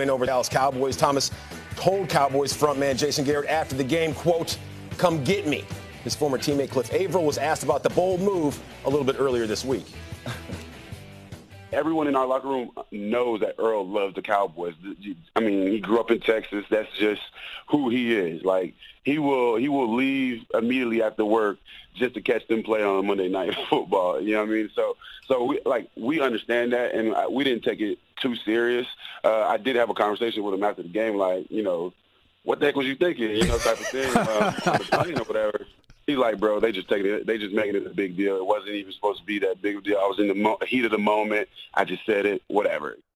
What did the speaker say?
win over Dallas Cowboys. Thomas told Cowboys frontman Jason Garrett after the game, quote, come get me. His former teammate Cliff Avril was asked about the bold move a little bit earlier this week. Everyone in our locker room knows that Earl loves the Cowboys. I mean, he grew up in Texas. That's just who he is. Like he will he will leave immediately after work just to catch them play on Monday Night Football. You know what I mean? So so we like we understand that, and we didn't take it too serious. Uh, I did have a conversation with him after the game, like you know, what the heck was you thinking? You know, type of thing, um, on the plane or whatever. He's like, bro, they just taking it. They just making it a big deal. It wasn't even supposed to be that big of a deal. I was in the mo- heat of the moment. I just said it. Whatever.